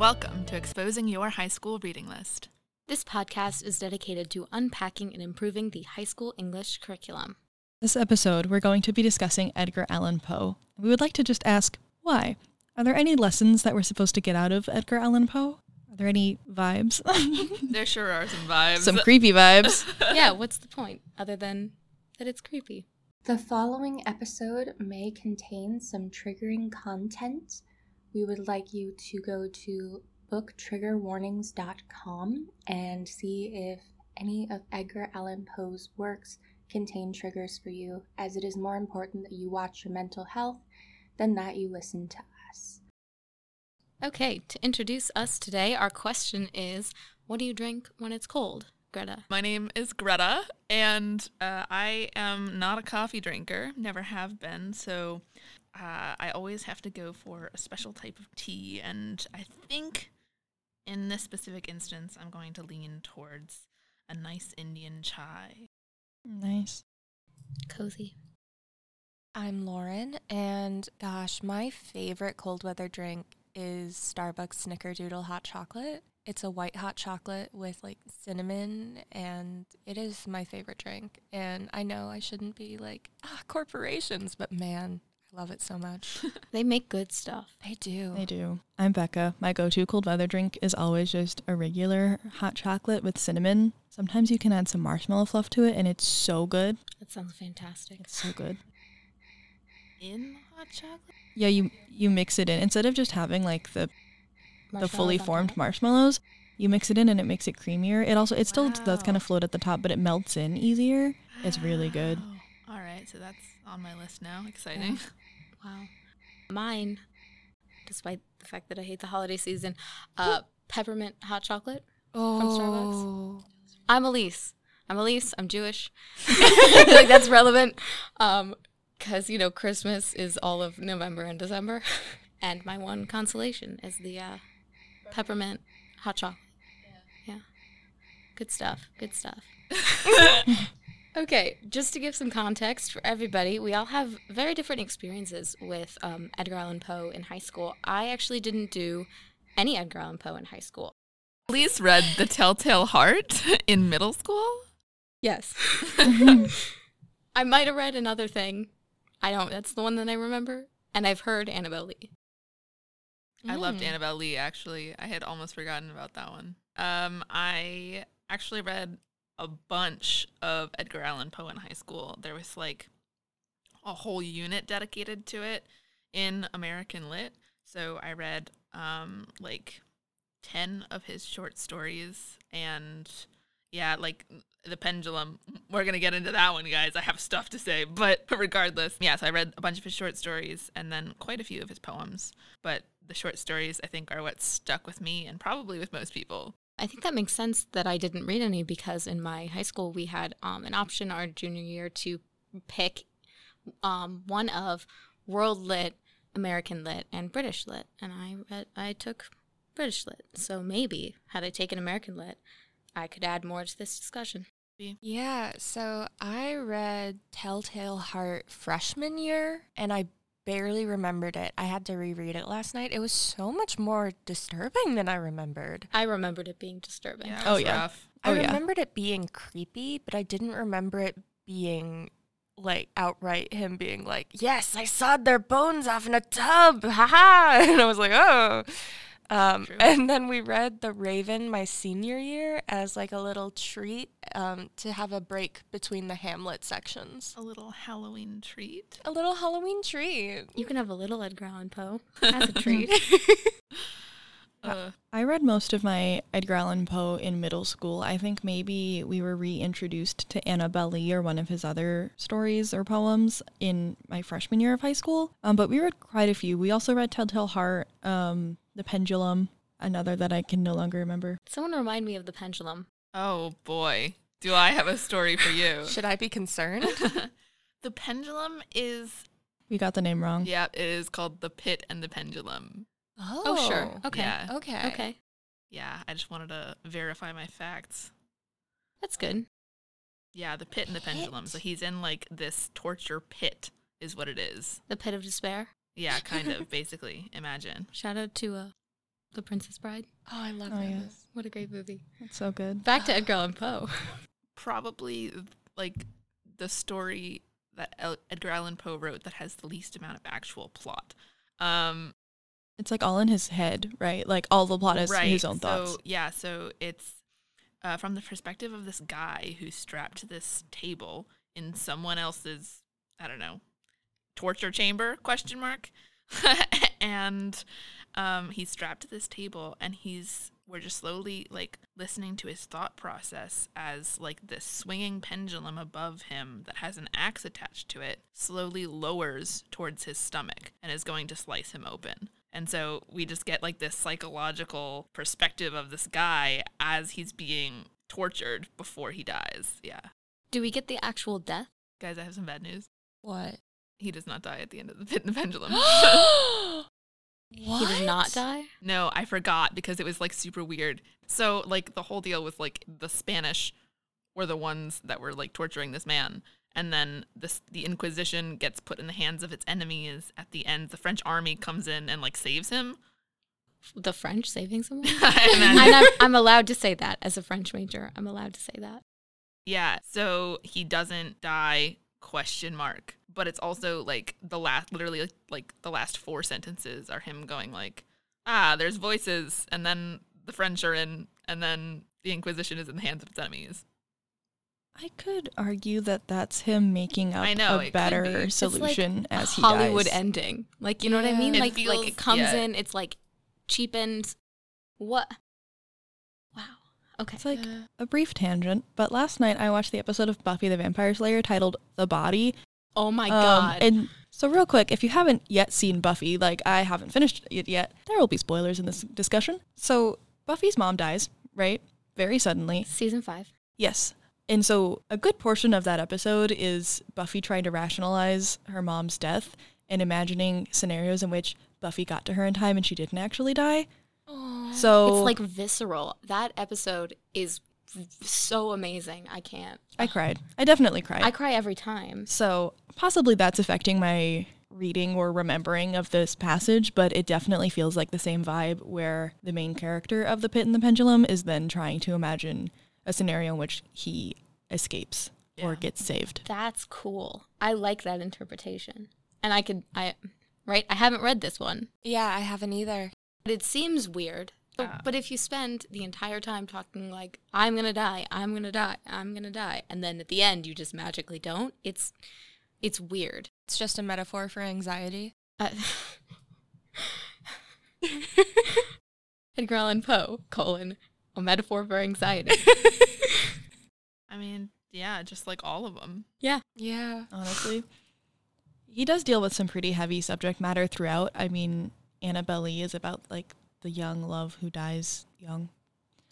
welcome to Exposing Your High School Reading List. This podcast is dedicated to unpacking and improving the high school English curriculum. This episode, we're going to be discussing Edgar Allan Poe. We would like to just ask why. Are there any lessons that we're supposed to get out of Edgar Allan Poe? Are there any vibes? There sure are some vibes. Some creepy vibes. yeah, what's the point other than that it's creepy? The following episode may contain some triggering content. We would like you to go to booktriggerwarnings.com and see if any of Edgar Allan Poe's works contain triggers for you, as it is more important that you watch your mental health than that you listen to us. Okay, to introduce us today, our question is what do you drink when it's cold, Greta? My name is Greta, and uh, I am not a coffee drinker, never have been, so uh, I always have to go for a special type of tea, and I think in this specific instance, I'm going to lean towards a nice Indian chai. nice. Cozy. I'm Lauren, and gosh, my favorite cold weather drink is Starbucks Snickerdoodle hot chocolate. It's a white hot chocolate with like cinnamon, and it is my favorite drink. And I know I shouldn't be like, ah, corporations, but man, I love it so much. They make good stuff. they do. They do. I'm Becca. My go to cold weather drink is always just a regular hot chocolate with cinnamon. Sometimes you can add some marshmallow fluff to it, and it's so good. That sounds fantastic. It's so good. In hot chocolate? Yeah, you you mix it in instead of just having like the the fully Marshmallows formed marshmallows. You mix it in and it makes it creamier. It also it still does kind of float at the top, but it melts in easier. It's really good. All right, so that's on my list now. Exciting. Wow. Mine, despite the fact that I hate the holiday season, uh, peppermint hot chocolate. oh, from Starbucks. I'm Elise. I'm Elise. I'm Jewish. Like that's relevant. Um, because you know Christmas is all of November and December, and my one consolation is the uh, peppermint hot chocolate. Yeah. Good stuff. Good stuff. okay, just to give some context for everybody, we all have very different experiences with um, Edgar Allan Poe in high school. I actually didn't do any Edgar Allan Poe in high school. Elise read The Telltale Heart in middle school. Yes. I might have read another thing. I don't. That's the one that I remember. And I've heard Annabel Lee. I loved Mm. Annabel Lee actually. I had almost forgotten about that one. Um, I actually read a bunch of Edgar Allan Poe in high school. There was like a whole unit dedicated to it in American Lit. So I read um like 10 of his short stories and yeah, like the pendulum. We're going to get into that one, guys. I have stuff to say, but regardless, yeah, so I read a bunch of his short stories and then quite a few of his poems. But the short stories, I think, are what stuck with me and probably with most people. I think that makes sense that I didn't read any because in my high school we had um, an option our junior year to pick um, one of World Lit, American Lit, and British Lit, and I read I took British Lit. So maybe had I taken American Lit, I could add more to this discussion. Yeah, so I read Telltale Heart freshman year and I barely remembered it. I had to reread it last night. It was so much more disturbing than I remembered. I remembered it being disturbing. Yeah, it Oh, yeah. rough. I Oh, yeah. remembered it being creepy, but I didn't remember it being like outright him being like, "Yes, I sawed their bones off in a tub." Haha. And I was like, "Oh." Um, and then we read The Raven my senior year as like a little treat um, to have a break between the Hamlet sections. A little Halloween treat. A little Halloween treat. You can have a little Edgar Allan Poe as a treat. Uh, I read most of my Edgar Allan Poe in middle school. I think maybe we were reintroduced to Annabel Lee or one of his other stories or poems in my freshman year of high school. Um, but we read quite a few. We also read Telltale Heart, um, The Pendulum, another that I can no longer remember. Someone remind me of the pendulum. oh boy, do I have a story for you. Should I be concerned? the pendulum is, We got the name wrong. yeah, it is called The Pit and the Pendulum. Oh, sure. Oh. Okay. Yeah. Okay. Okay. Yeah, I just wanted to verify my facts. That's good. Yeah, the pit and the pendulum. So he's in like this torture pit, is what it is. The pit of despair. Yeah, kind of, basically. Imagine. Shout out to uh, The Princess Bride. Oh, I love Oh, that. yes. What a great movie. That's so good. Back to Edgar Allan Poe. Probably like the story that El- Edgar Allan Poe wrote that has the least amount of actual plot. Um, It's like all in his head, right? Like all the plot is his own thoughts. So yeah, so it's uh, from the perspective of this guy who's strapped to this table in someone else's, I don't know, torture chamber? Question mark. and um, he's strapped to this table, and he's we're just slowly like listening to his thought process as like this swinging pendulum above him that has an axe attached to it slowly lowers towards his stomach and is going to slice him open. And so we just get like this psychological perspective of this guy as he's being tortured before he dies. Yeah. Do we get the actual death? Guys, I have some bad news. What? He does not die at the end of the pit and the pendulum. What? He does not die? no, I forgot because it was like super weird. So like the whole deal with like the Spanish were the ones that were like torturing this man. And then this the Inquisition gets put in the hands of its enemies at the end. The French army comes in and like saves him. The French saving someone? and then, and I'm, I'm allowed to say that as a French major. I'm allowed to say that. Yeah, so he doesn't die question mark. But it's also like the last literally like, like the last four sentences are him going like, "Ah, there's voices." And then the French are in and then the Inquisition is in the hands of its enemies. I could argue that that's him making up I know, a better be. It's like solution a as he Hollywood dies. ending. Like, you know what I mean? It like, feels- like it comes yeah. in, it's like cheapened. What? Wow. Okay. It's like Yeah. a brief tangent, but last night I watched the episode of Buffy the Vampire Slayer titled The Body. Oh my Um, god. And so, real quick, if you haven't yet seen Buffy, like I haven't finished it yet, there will be spoilers in this discussion. So, Buffy's mom dies, right? Very suddenly. Season five. Yes. And so, a good portion of that episode is Buffy trying to rationalize her mom's death and imagining scenarios in which Buffy got to her in time and she didn't actually die. Oh. So, It's like visceral. That episode is v- so amazing. I can't. I cried. I definitely cried. I cry every time. So possibly that's affecting my reading or remembering of this passage, but it definitely feels like the same vibe where the main character of The Pit and the Pendulum is then trying to imagine a scenario in which he escapes or gets saved. That's cool. I like that interpretation. And I could, I, right? I haven't read this one, yeah, I haven't either. but it seems weird. But, Yeah. but if you spend the entire time talking like, I'm going to die, I'm going to die, I'm going to die, and then at the end you just magically don't, it's, it's weird. It's just a metaphor for anxiety. Uh, Edgar Allan Poe, colon, a metaphor for anxiety. I mean, yeah, just like all of them. yeah. Yeah. Honestly, he does deal with some pretty heavy subject matter throughout. I mean, Annabel Lee is about like the young love who dies young.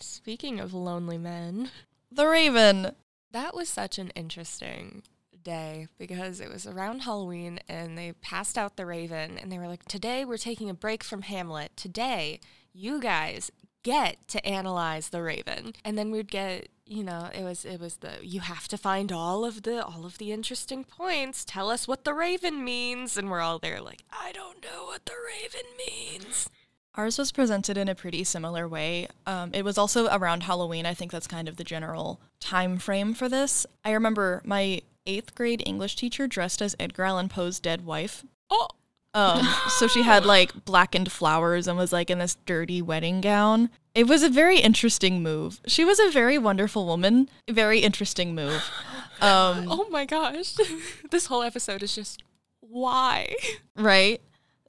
Speaking of lonely men, The Raven. that was such an interesting day because it was around Halloween and they passed out the Raven and they were like, Today we're taking a break from Hamlet. Today, you guys get to analyze the Raven. And then we'd get you know, it was it was the you have to find all of the all of the interesting points. Tell us what the raven means, and we're all there like, I don't know what the raven means. Ours was presented in a pretty similar way. Um, it was also around Halloween. I think that's kind of the general time frame for this. I remember my eighth grade English teacher dressed as Edgar Allan Poe's dead wife. Oh, Um, so she had like blackened flowers and was like in this dirty wedding gown. It was a very interesting move. She was a very wonderful woman. Very interesting move. Um, oh my gosh, this whole episode is just why. Right.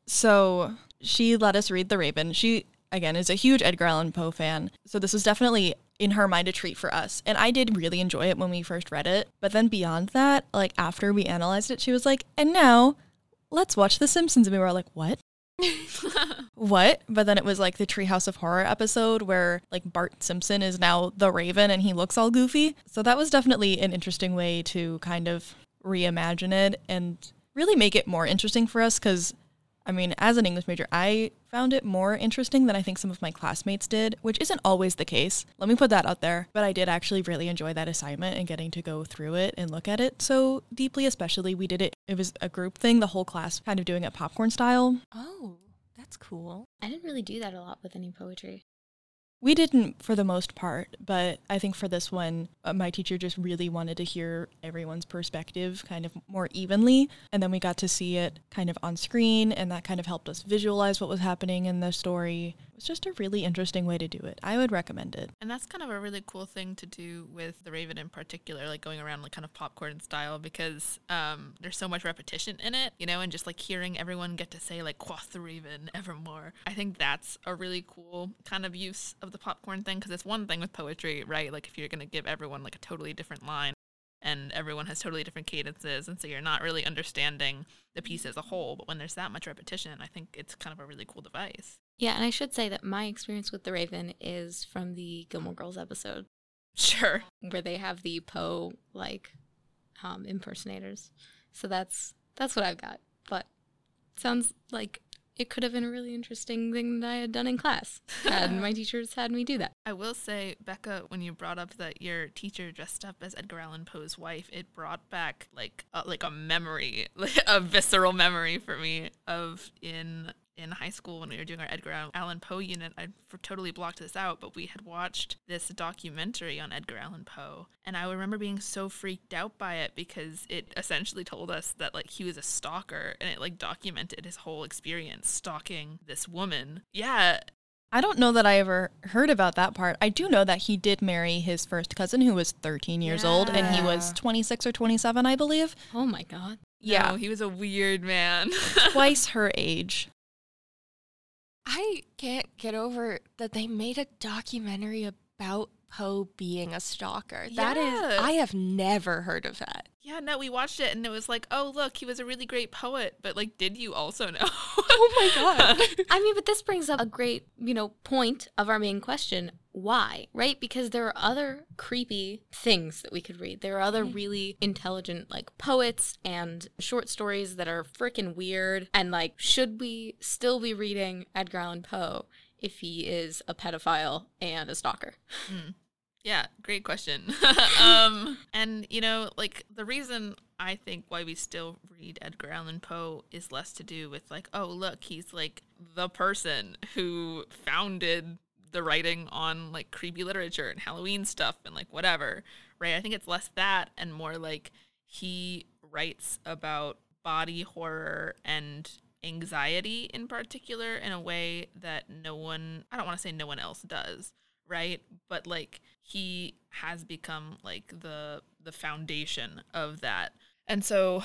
So she let us read The Raven. She, again, is a huge Edgar Allan Poe fan. So this was definitely, in her mind, a treat for us. And I did really enjoy it when we first read it. But then beyond that, like after we analyzed it, she was like, and now let's watch The Simpsons. And we were like, what? what? But then it was like the Treehouse of Horror episode where like Bart Simpson is now the Raven and he looks all goofy. So that was definitely an interesting way to kind of reimagine it and really make it more interesting for us because I mean, as an English major, I found it more interesting than I think some of my classmates did, which isn't always the case. Let me put that out there. But I did actually really enjoy that assignment and getting to go through it and look at it so deeply, especially we did it. It was a group thing, the whole class kind of doing it popcorn style. Oh, That's cool. I didn't really do that a lot with any poetry. We didn't for the most part, but I think for this one, uh, my teacher just really wanted to hear everyone's perspective kind of more evenly. And then we got to see it kind of on screen, and that kind of helped us visualize what was happening in the story. Was just a really interesting way to do it. I would recommend it. And that's kind of a really cool thing to do with The Raven in particular, like going around like kind of popcorn style because um, there's so much repetition in it, you know, and just like hearing everyone get to say like quoth the Raven evermore. I think that's a really cool kind of use of the popcorn thing because it's one thing with poetry, right? Like if you're going to give everyone like a totally different line and everyone has totally different cadences and so you're not really understanding the piece as a whole, but when there's that much repetition, I think it's kind of a really cool device. Yeah, and I should say that my experience with The Raven is from the Gilmore Girls episode Sure. where they have the Poe like um, impersonators. So that's that's what I've got. But sounds like it could have been a really interesting thing that I had done in class. And my teachers had me do that. I will say, Becca, when you brought up that your teacher dressed up as Edgar Allan Poe's wife, it brought back like a, like a memory, like a visceral memory for me of in in high school when we were doing our Edgar Allan Poe unit. I for, totally blocked this out, but we had watched this documentary on Edgar Allan Poe, and I remember being so freaked out by it because it essentially told us that like he was a stalker, and it like documented his whole experience stalking this woman. Yeah, I don't know that I ever heard about that part. I do know that he did marry his first cousin who was 13 years old and he was 26 or 27, I believe. Oh my god. Yeah. No, he was a weird man. Twice her age. I can't get over that they made a documentary about Poe being a stalker. That is, I have never heard of that. Yeah, no, we watched it and it was like, oh, look, he was a really great poet. But like, did you also know? Oh my god. I mean, but this brings up a great, you know, point of our main question. Why? Right? Because there are other creepy things that we could read. There are other really intelligent, like, poets and short stories that are freaking weird. And, like, should we still be reading Edgar Allan Poe if he is a pedophile and a stalker? yeah, great question. um, and you know, like the reason I think why we still read Edgar Allan Poe is less to do with like, oh, look, he's like the person who founded the writing on like creepy literature and Halloween stuff and like whatever, right? I think it's less that and more like he writes about body horror and anxiety in particular in a way that no one, I don't want to say no one else does, right? But like he has become like the the foundation of that. And so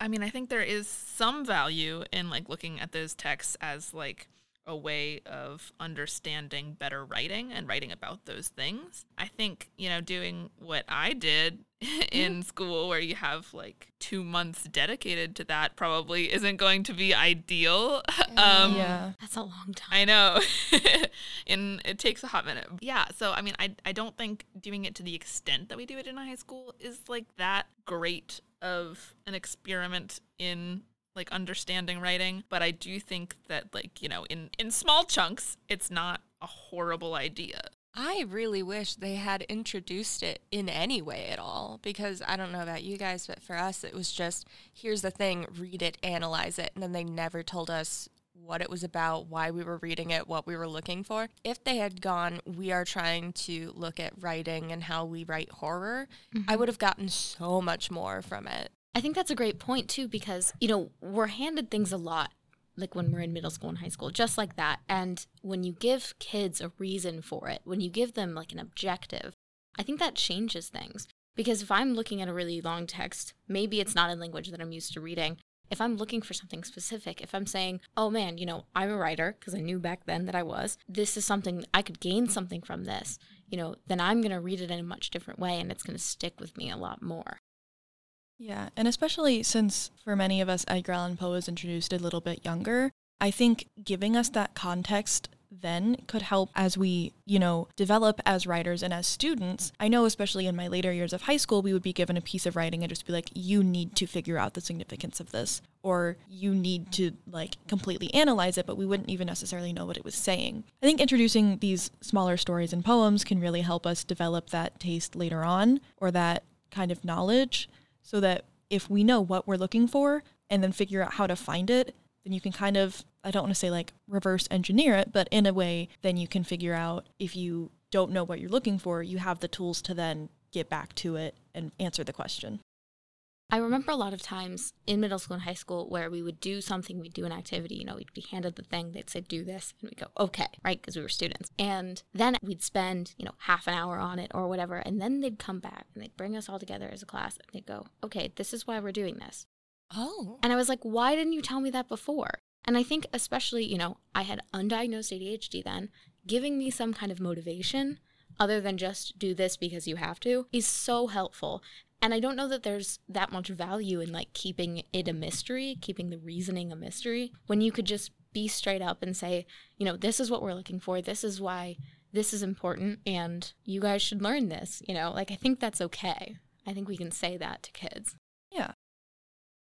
I mean, I think there is some value in like looking at those texts as like a way of understanding better writing and writing about those things. I think, you know, doing what I did in school where you have like 2 months dedicated to that probably isn't going to be ideal. um yeah. That's a long time. I know. and it takes a hot minute. Yeah, so I mean I I don't think doing it to the extent that we do it in high school is like that great of an experiment in like understanding writing, but I do think that like, you know, in in small chunks, it's not a horrible idea. I really wish they had introduced it in any way at all because I don't know about you guys, but for us, it was just here's the thing, read it, analyze it. And then they never told us what it was about, why we were reading it, what we were looking for. If they had gone, we are trying to look at writing and how we write horror, I mm-hmm. would have gotten so much more from it. I think that's a great point too because you know we're handed things a lot like when we're in middle school and high school just like that. And when you give kids a reason for it when you give them like an objective I think that changes things. Because if I'm looking at a really long text maybe it's not in language that I'm used to reading. If I'm looking for something specific if I'm saying oh man you know I'm a writer because I knew back then that I was this is something I could gain something from this you know then I'm going to read it in a much different way and it's going to stick with me a lot more Yeah, and especially since for many of us Edgar Allan Poe was introduced a little bit younger, I think giving us that context then could help as we, you know, develop as writers and as students. I know especially in my later years of high school, we would be given a piece of writing and just be like, you need to figure out the significance of this or you need to like completely analyze it, but we wouldn't even necessarily know what it was saying. I think introducing these smaller stories and poems can really help us develop that taste later on or that kind of knowledge so that if we know what we're looking for and then figure out how to find it, then you can kind of I don't want to say like reverse engineer it, but in a way, then you can figure out if you don't know what you're looking for, you have the tools to then get back to it and answer the question. I remember a lot of times in middle school and high school where we would do something, we'd do an activity, you know, we'd be handed the thing, they'd say, do this, and we'd go, okay, right? Because we were students. And then we'd spend, you know, half an hour on it or whatever. And then they'd come back and they'd bring us all together as a class and they'd go, okay, this is why we're doing this. Oh. And I was like, why didn't you tell me that before? And I think, especially, you know, I had undiagnosed ADHD then, giving me some kind of motivation other than just do this because you have to is so helpful. And I don't know that there's that much value in like keeping it a mystery, keeping the reasoning a mystery, when you could just be straight up and say, you know, this is what we're looking for. This is why this is important. And you guys should learn this. You know, like I think that's okay. I think we can say that to kids. Yeah.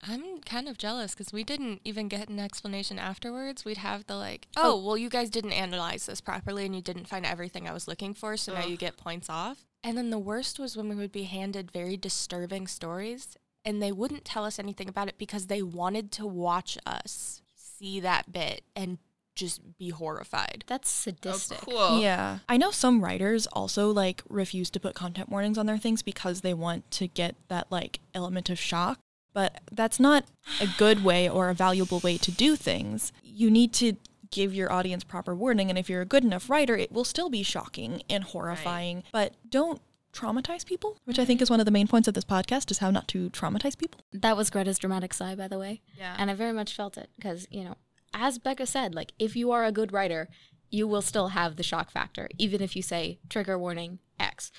I'm kind of jealous because we didn't even get an explanation afterwards. We'd have the like, oh. oh, well, you guys didn't analyze this properly and you didn't find everything I was looking for, so now you get points off. And then the worst was when we would be handed very disturbing stories and they wouldn't tell us anything about it because they wanted to watch us see that bit and just be horrified. That's Oh, sadistic. cool. Yeah. I know some writers also like refuse to put content warnings on their things because they want to get that like element of shock. But that's not a good way or a valuable way to do things. You need to give your audience proper warning. And if you're a good enough writer, it will still be shocking and horrifying. But don't traumatize people, which I think is one of the main points of this podcast is how not to traumatize people. That was Greta's dramatic sigh, by the way. Yeah. And I very much felt it because, you know, as Becca said, like if you are a good writer, you will still have the shock factor. Even if you say trigger warning X,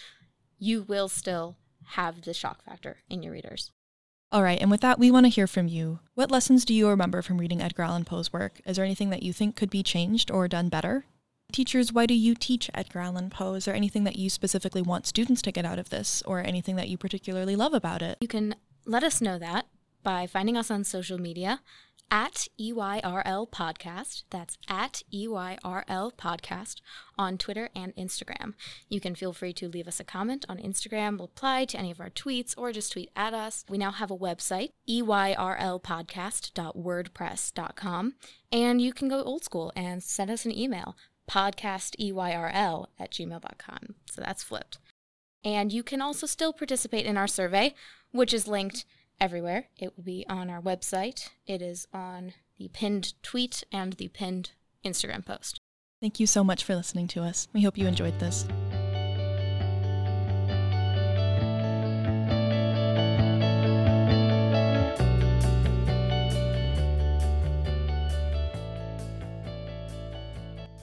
you will still have the shock factor in your readers. All right, and with that, we want to hear from you. What lessons do you remember from reading Edgar Allan Poe's work? Is there anything that you think could be changed or done better? Teachers, why do you teach Edgar Allan Poe? Is there anything that you specifically want students to get out of this, or anything that you particularly love about it? You can let us know that by finding us on social media at EYRL Podcast. That's at EYRL Podcast on Twitter and Instagram. You can feel free to leave us a comment on Instagram, reply to any of our tweets, or just tweet at us. We now have a website, EYRLpodcast.wordpress.com, and you can go old school and send us an email, podcasteyRL at gmail.com. So that's flipped. And you can also still participate in our survey, which is linked everywhere. It will be on our website. It is on the pinned tweet and the pinned Instagram post. Thank you so much for listening to us. We hope you enjoyed this.